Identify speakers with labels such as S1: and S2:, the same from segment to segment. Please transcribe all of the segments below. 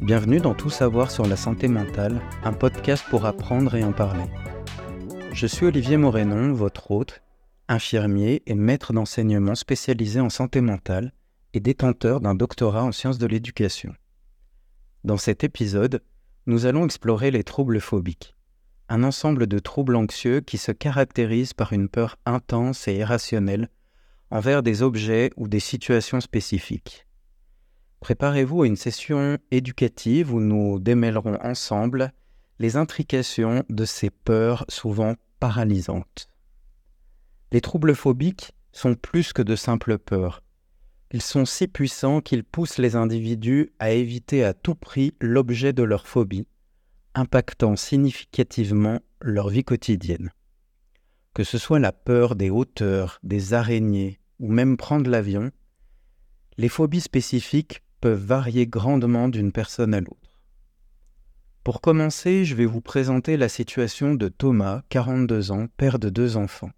S1: Bienvenue dans Tout savoir sur la santé mentale, un podcast pour apprendre et en parler. Je suis Olivier Morénon, votre hôte, infirmier et maître d'enseignement spécialisé en santé mentale et détenteur d'un doctorat en sciences de l'éducation. Dans cet épisode, nous allons explorer les troubles phobiques, un ensemble de troubles anxieux qui se caractérisent par une peur intense et irrationnelle envers des objets ou des situations spécifiques. Préparez-vous à une session éducative où nous démêlerons ensemble les intrications de ces peurs souvent paralysantes. Les troubles phobiques sont plus que de simples peurs. Ils sont si puissants qu'ils poussent les individus à éviter à tout prix l'objet de leur phobie, impactant significativement leur vie quotidienne. Que ce soit la peur des hauteurs, des araignées ou même prendre l'avion, les phobies spécifiques peuvent varier grandement d'une personne à l'autre. Pour commencer, je vais vous présenter la situation de Thomas, 42 ans, père de deux enfants.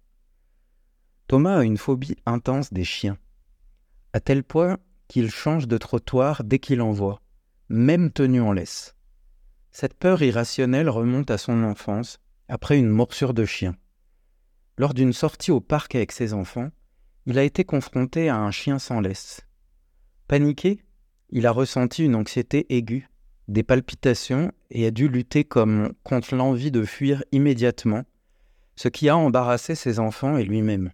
S1: Thomas a une phobie intense des chiens, à tel point qu'il change de trottoir dès qu'il en voit, même tenu en laisse. Cette peur irrationnelle remonte à son enfance, après une morsure de chien. Lors d'une sortie au parc avec ses enfants, il a été confronté à un chien sans laisse. Paniqué, il a ressenti une anxiété aiguë, des palpitations et a dû lutter contre l'envie de fuir immédiatement, ce qui a embarrassé ses enfants et lui-même.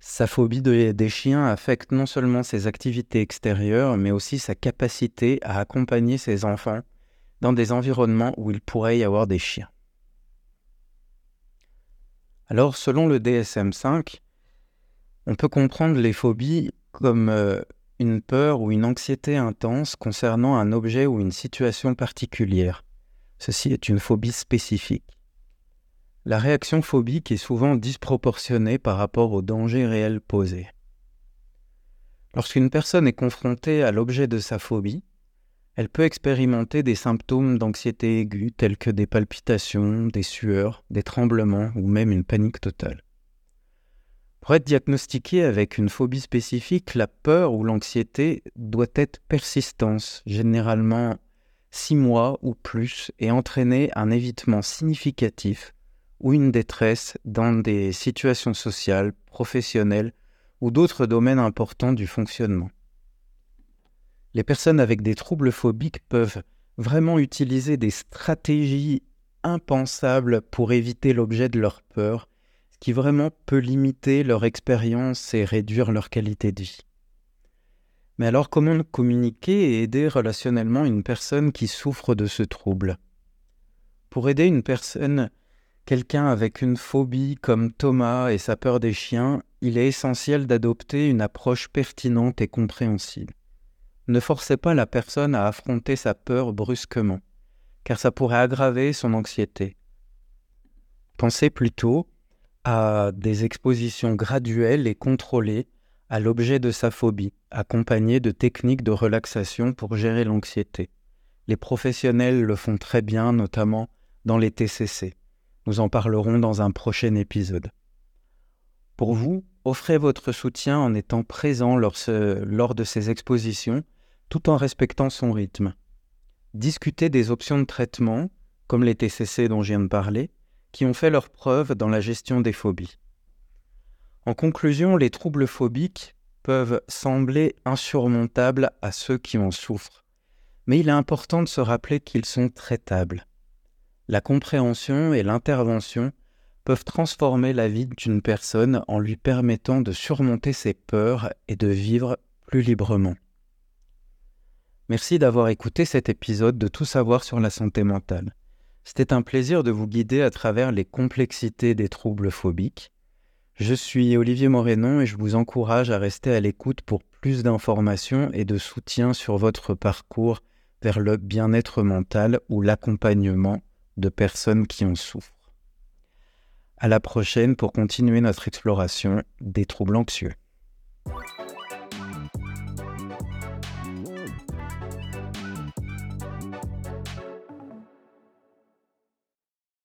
S1: Sa phobie des chiens affecte non seulement ses activités extérieures, mais aussi sa capacité à accompagner ses enfants dans des environnements où il pourrait y avoir des chiens. Alors, selon le DSM5, on peut comprendre les phobies comme euh, une peur ou une anxiété intense concernant un objet ou une situation particulière. Ceci est une phobie spécifique. La réaction phobique est souvent disproportionnée par rapport au danger réel posé. Lorsqu'une personne est confrontée à l'objet de sa phobie, elle peut expérimenter des symptômes d'anxiété aiguë tels que des palpitations, des sueurs, des tremblements ou même une panique totale. Pour être diagnostiqué avec une phobie spécifique, la peur ou l'anxiété doit être persistante, généralement six mois ou plus, et entraîner un évitement significatif ou une détresse dans des situations sociales, professionnelles ou d'autres domaines importants du fonctionnement. Les personnes avec des troubles phobiques peuvent vraiment utiliser des stratégies impensables pour éviter l'objet de leur peur qui vraiment peut limiter leur expérience et réduire leur qualité de vie. Mais alors comment communiquer et aider relationnellement une personne qui souffre de ce trouble? Pour aider une personne, quelqu'un avec une phobie comme Thomas et sa peur des chiens, il est essentiel d'adopter une approche pertinente et compréhensible. Ne forcez pas la personne à affronter sa peur brusquement, car ça pourrait aggraver son anxiété. Pensez plutôt à des expositions graduelles et contrôlées à l'objet de sa phobie, accompagnées de techniques de relaxation pour gérer l'anxiété. Les professionnels le font très bien, notamment dans les TCC. Nous en parlerons dans un prochain épisode. Pour vous, offrez votre soutien en étant présent lors, de ces expositions, tout en respectant son rythme. Discutez des options de traitement, comme les TCC dont je viens de parler, ont fait leurs preuves dans la gestion des phobies. En conclusion, les troubles phobiques peuvent sembler insurmontables à ceux qui en souffrent, mais il est important de se rappeler qu'ils sont traitables. La compréhension et l'intervention peuvent transformer la vie d'une personne en lui permettant de surmonter ses peurs et de vivre plus librement. Merci d'avoir écouté cet épisode de Tout savoir sur la santé mentale. C'était un plaisir de vous guider à travers les complexités des troubles phobiques. Je suis Olivier Morénon et je vous encourage à rester à l'écoute pour plus d'informations et de soutien sur votre parcours vers le bien-être mental ou l'accompagnement de personnes qui en souffrent. À la prochaine pour continuer notre exploration des troubles anxieux.